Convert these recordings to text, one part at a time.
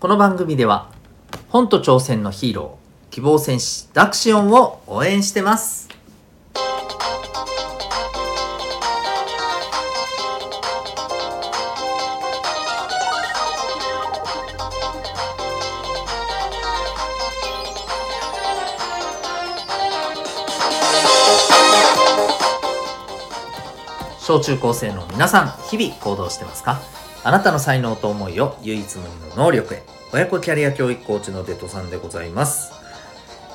この番組では本と挑戦のヒーロー希望戦士ダクシオンを応援してます。小中高生の皆さん日々行動してますか？あなたの才能と思いを唯一無二の能力へ親子キャリア教育コーチのデトさんでございます。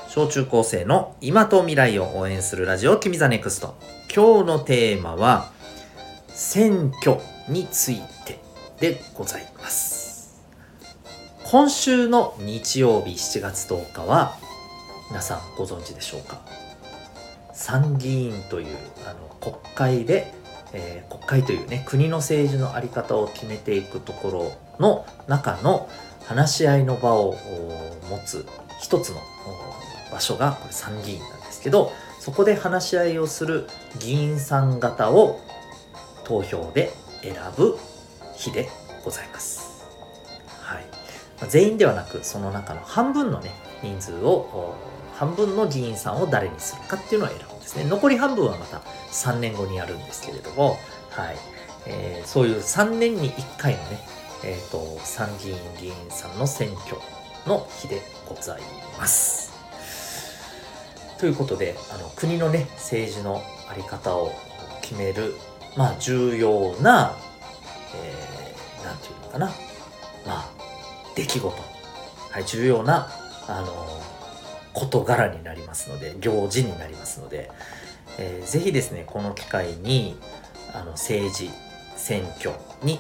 小中高生の今と未来を応援するラジオ君 The Next。今日のテーマは選挙についてでございます。今週の日曜日7月10日は皆さんご存知でしょうか？参議院というあの国会でえー、国会というね国の政治の在り方を決めていくところの中の話し合いの場を持つ一つの場所がこれ参議院なんですけどそこで話し合いをする議員さん方を投票で選ぶ日でございます。はい、全員ではなくその中の半分のね人数を半分の議員さんを誰にするかっていうのを選ぶですね。残り半分はまた3年後にやるんですけれども、はいえー、そういう3年に1回のね、えーと、参議院議員さんの選挙の日でございます。ということであの国のね政治の在り方を決める、まあ、重要な、えー、なんていうのかな、まあ、出来事、はい、重要な、あの事柄になりますので行事になりますので、えー、ぜひですねこの機会にあの政治選挙に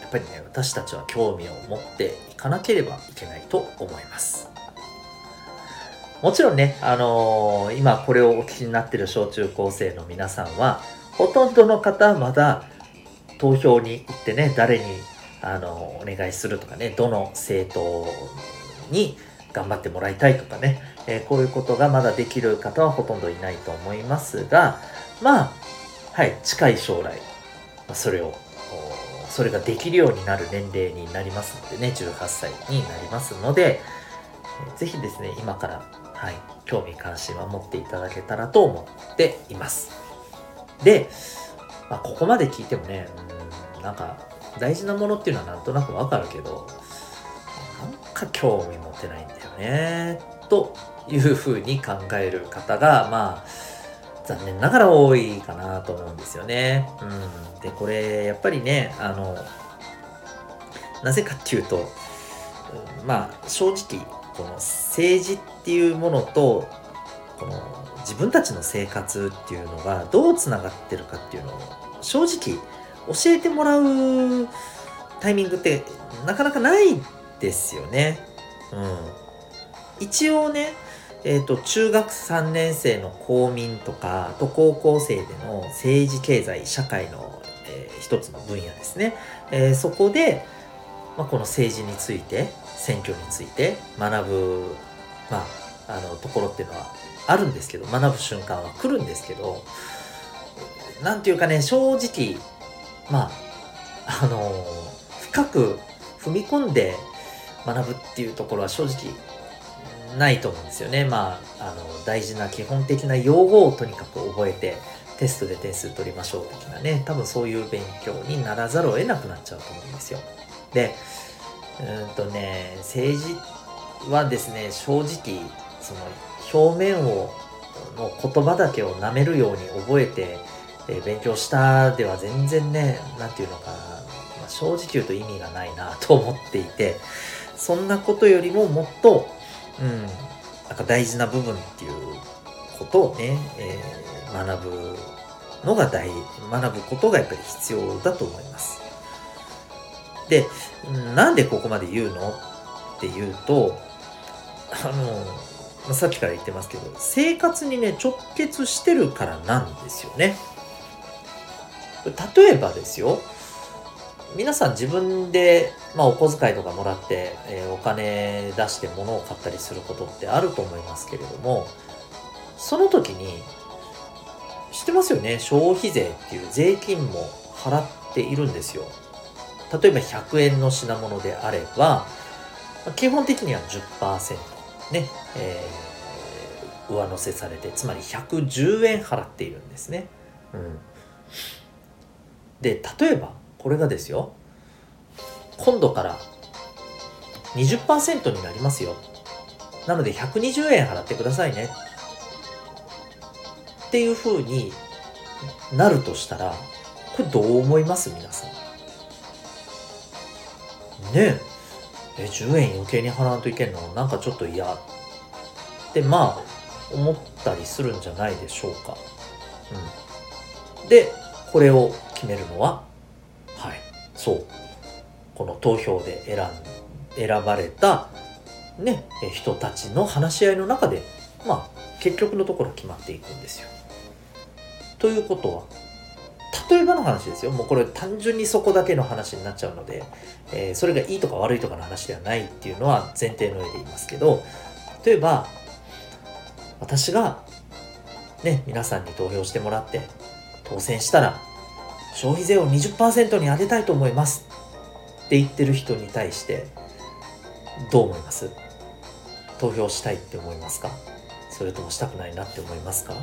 やっぱりね私たちは興味を持っていかなければいけないと思います。もちろんね、あのー、今これをお聞きになってる小中高生の皆さんはほとんどの方はまだ投票に行ってね誰にあのお願いするとかねどの政党に頑張ってもらいたいとかね、えー、こういうことがまだできる方はほとんどいないと思いますが、まあ、はい、近い将来、それを、それができるようになる年齢になりますのでね、18歳になりますので、ぜひですね、今から、はい、興味関心は持っていただけたらと思っています。で、まあ、ここまで聞いてもね、うん、なんか大事なものっていうのはなんとなくわかるけど、なんか興味持てないんねというふうに考える方がまあ残念ながら多いかなと思うんですよね。うん、でこれやっぱりねあのなぜかっていうとまあ正直この政治っていうものとこの自分たちの生活っていうのがどうつながってるかっていうのを正直教えてもらうタイミングってなかなかないですよね。うん、一応ね、えーと、中学3年生の公民とかあと高校生での政治経済社会の、えー、一つの分野ですね、えー、そこで、まあ、この政治について選挙について学ぶ、まあ、あのところっていうのはあるんですけど学ぶ瞬間は来るんですけど何て言うかね正直まああの深く踏み込んで学ぶっていうところは正直ないと思うんですよね。まあ、あの大事な基本的な用語をとにかく覚えてテストで点数取りましょう的なね多分そういう勉強にならざるを得なくなっちゃうと思うんですよ。でうんとね政治はですね正直その表面をの言葉だけをなめるように覚えて、え勉強したでは全然ね何て言うのかな、まあ、正直言うと意味がないなと思っていてそんなことよりももっと、うん、なんか大事な部分っていうことをね、えー、学ぶのが大、学ぶことがやっぱり必要だと思います。で、なんでここまで言うのっていうと、あの、さっきから言ってますけど、生活にね、直結してるからなんですよね。例えばですよ、皆さん自分で、まあ、お小遣いとかもらって、えー、お金出して物を買ったりすることってあると思いますけれどもその時に知ってますよね？消費税っていう税金も払っているんですよ。例えば100円の品物であれば基本的には10%ね、えー、上乗せされてつまり110円払っているんですね。うん、で例えばこれがですよ今度から20%になりますよ。なので120円払ってくださいね。っていうふうになるとしたらこれどう思います？皆さん。ねえ。10円余計に払わんといけんの？なんかちょっと嫌。ってまあ思ったりするんじゃないでしょうか。うん、でこれを決めるのはそうこの投票で選ん選ばれた、ね、人たちの話し合いの中でまあ結局のところ決まっていくんですよ。ということは例えばの話ですよもうこれ単純にそこだけの話になっちゃうので、えー、それがいいとか悪いとかの話ではないっていうのは前提の上で言いますけど例えば私がね皆さんに投票してもらって当選したら消費税を20%に上げたいと思いますって言ってる人に対してどう思います？投票したいって思いますか？それともしたくないなって思いますか？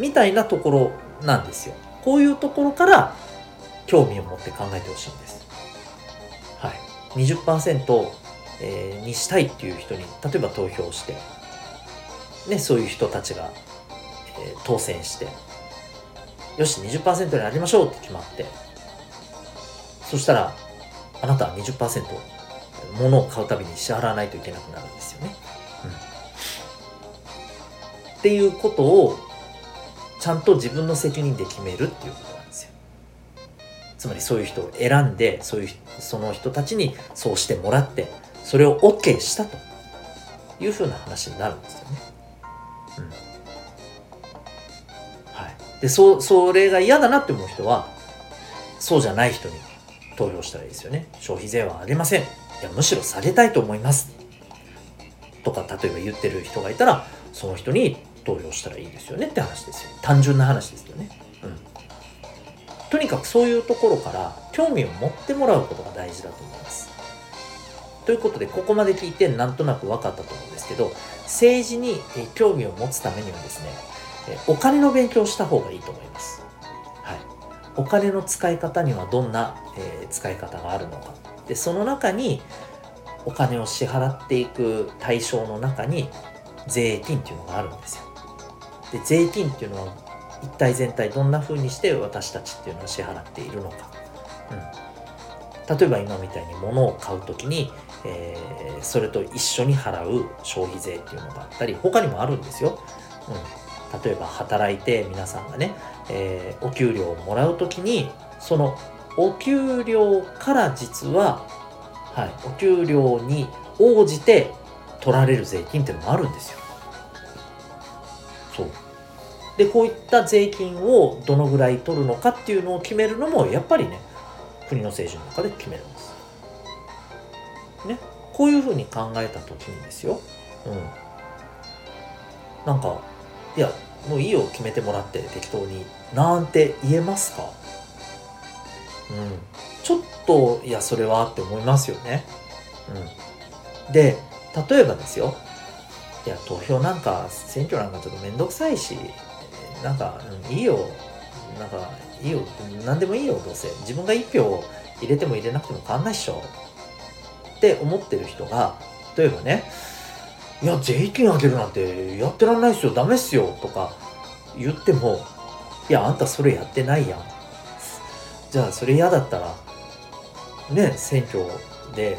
みたいなところなんですよ。こういうところから興味を持って考えてほしいんです。はい。20%、え、にしたいっていう人に例えば投票して、ね、そういう人たちが、え、当選してよし20%になりましょうって決まってそしたらあなたは20%物を買うたびに支払わないといけなくなるんですよね。うん、っていうことをちゃんと自分の責任で決めるっていうことなんですよ。つまりそういう人を選んでそういうその人たちにそうしてもらってそれを OK したというふうな話になるんですよね。うんはい、でそそれが嫌だなって思う人はそうじゃない人に投票したらいいですよね。消費税は上げません。いや、むしろ下げたいと思います。とか、例えば言ってる人がいたら、その人に投票したらいいですよねって話ですよ。単純な話ですよね。うん。とにかくそういうところから興味を持ってもらうことが大事だと思います。ということで、ここまで聞いてなんとなく分かったと思うんですけど、政治に興味を持つためにはですね、お金の勉強をした方がいいと思います。はい。お金の使い方にはどんな、えー、使い方があるのか。でその中にお金を支払っていく対象の中に税金っていうのがあるんですよ。で税金っていうのは一体全体どんな風にして私たちっていうのを支払っているのか、うん、例えば今みたいに物を買う時に、えー、それと一緒に払う消費税っていうのがあったり他にもあるんですよ、うん。例えば働いて皆さんがね、えー、お給料をもらう時にそのお給料から実は、はい、お給料に応じて取られる税金っていうのもあるんですよ。そう。で、こういった税金をどのぐらい取るのかっていうのを決めるのも、やっぱりね、国の政治の中で決めるんです。ね。こういうふうに考えた時にですよ。うん。なんか、いや、もういいよ、決めてもらって適当に。なんて言えますか？うん。ちょっと、いや、それはって思いますよね。うん。で、例えばですよ。いや、投票なんか、選挙なんかちょっとめんどくさいし、なんか、うん、いいよ。なんか、いいよ。何でもいいよ、どうせ。自分が1票入れても入れなくても変わんないっしょ。って思ってる人が、例えばね、いや、税金上げるなんてやってらんないっすよ、ダメっすよ、とか言っても、いや、あんたそれやってないやん。じゃあ、それ嫌だったら、ね、選挙で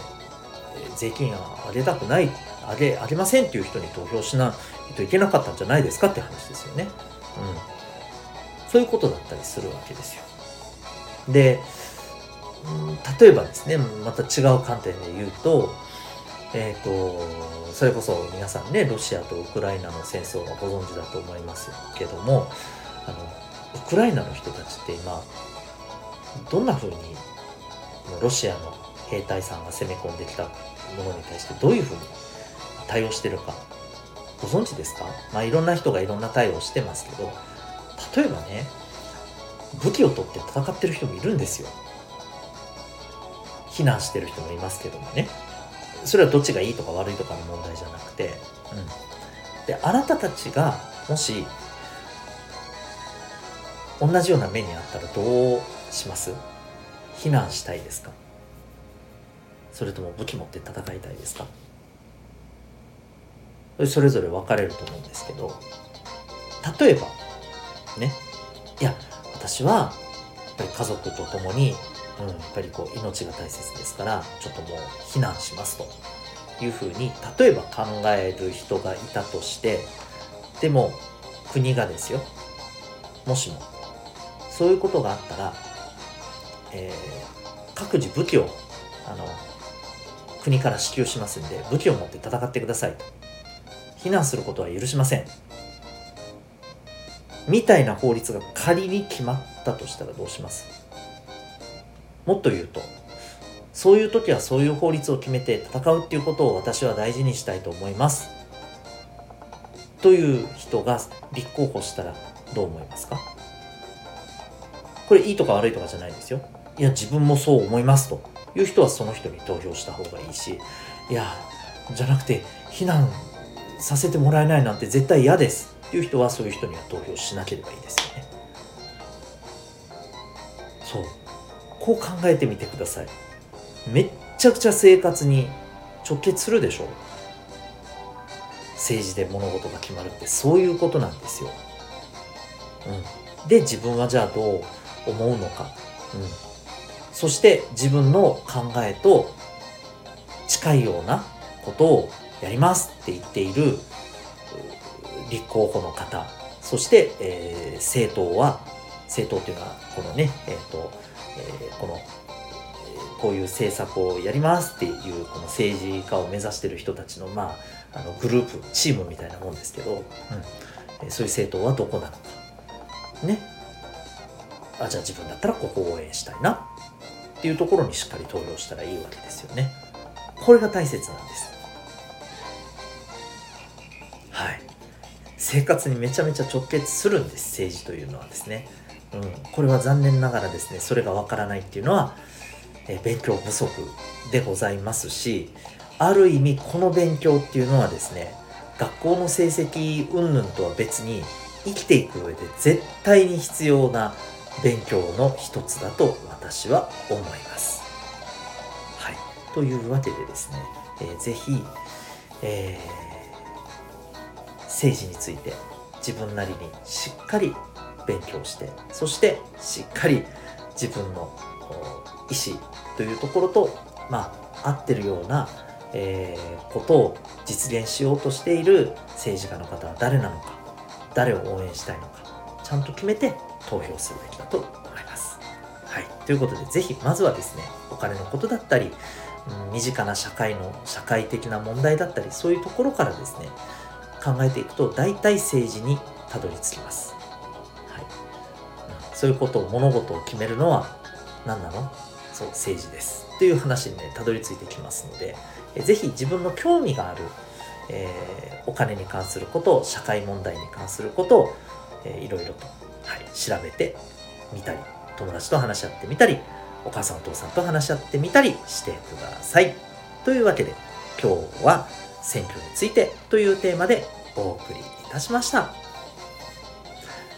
税金上げたくない、上げ、上げませんっていう人に投票しないといけなかったんじゃないですかって話ですよね。うん。そういうことだったりするわけですよ。で、例えばですね、また違う観点で言うと、えっ、ー、と、それこそ皆さんね、ロシアとウクライナの戦争はご存知だと思いますけども、あの、ウクライナの人たちって今、どんな風にロシアの兵隊さんが攻め込んできたものに対してどういう風に対応してるかご存知ですか？まあいろんな人がいろんな対応してますけど、例えばね、武器を取って戦ってる人もいるんですよ。避難してる人もいますけどもね。それはどっちがいいとか悪いとかの問題じゃなくて、うん、であなたたちがもし同じような目にあったらどうします？避難したいですか？それとも武器持って戦いたいですか？それぞれ分かれると思うんですけど例えばねいや私はやっぱり家族と共に、うん、やっぱりこう命が大切ですからちょっともう避難しますというふうに例えば考える人がいたとしてでも国がですよもしもそういうことがあったら、えー、各自武器をあの国から支給しますんで武器を持って戦ってくださいと。避難することは許しません。みたいな法律が仮に決まったとしたらどうします？もっと言うとそういう時はそういう法律を決めて戦うっていうことを私は大事にしたいと思います。という人が立候補したらどう思いますか？これいいとか悪いとかじゃないですよ。いや自分もそう思いますと。いう人はその人に投票した方がいいしいやじゃなくて避難させてもらえないなんて絶対嫌です。っていう人はそういう人には投票しなければいいですよね。そう。こう考えてみてください。めっちゃくちゃ生活に直結するでしょ。政治で物事が決まるってそういうことなんですよ、うん、で自分はじゃあどう思うのか、うん、そして自分の考えと近いようなことをやりますって言っている立候補の方。そして、えー、政党は政党というのはこのね、えーとえー、この、えー、こういう政策をやりますっていうこの政治家を目指してる人たちの,、まあ、あのグループチームみたいなもんですけど、うん。えー、そういう政党はどこなのか。ね。あじゃあ自分だったらここを応援したいなっていうところにしっかり投票したらいいわけですよね。これが大切なんです。はい。生活にめちゃめちゃ直結するんです政治というのはですね、うん、これは残念ながらですねそれがわからないっていうのは、え勉強不足でございますしある意味この勉強っていうのはですね学校の成績云々とは別に生きていく上で絶対に必要な勉強の一つだと私は思います。はい。というわけでですね、えー、ぜひ、えー、政治について自分なりにしっかり勉強してそしてしっかり自分の意思というところとまあ合ってるような、えー、ことを実現しようとしている政治家の方は誰なのか誰を応援したいのかちゃんと決めて投票するべきだと思います。はい、ということで是非まずはですねお金のことだったり、うん、身近な社会の社会的な問題だったりそういうところからですね考えていくと大体政治にたどり着きます。そういうことを物事を決めるのは何なの？そう。政治です。という話にねたどり着いてきますので、えぜひ自分の興味がある、えー、お金に関すること社会問題に関することを、えー、いろいろとはい、調べてみたり友達と話し合ってみたりお母さんお父さんと話し合ってみたりしてください。というわけで今日は選挙についてというテーマでお送りいたしました。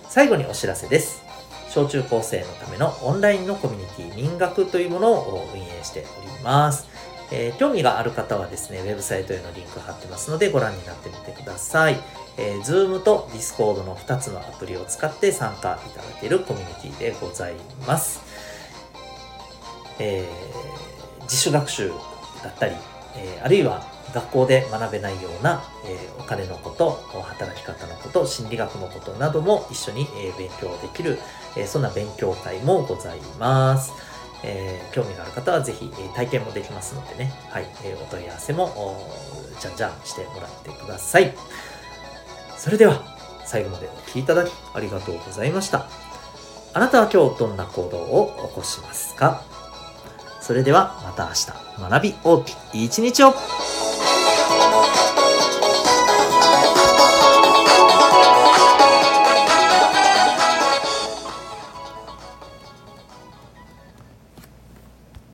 最後にお知らせです小中高生のためのオンラインのコミュニティ民学というものを運営しておりますえー、興味がある方はですね、ウェブサイトへのリンク貼ってますのでご覧になってみてください。えー、Zoom と Discord の2つのアプリを使って参加いただけるコミュニティでございます。えー、自主学習だったり、えー、あるいは学校で学べないような、え、お金のこと、働き方のこと、心理学のことなども一緒に、え勉強できる、えそんな勉強会もございます。え、興味がある方はぜひ、え、体験もできますのでね、はい、え、お問い合わせもじゃんじゃんしてもらってください。それでは、最後までお聴きいただきありがとうございました。あなたは今日どんな行動を起こしますか？それではまた明日、学び大きい一日を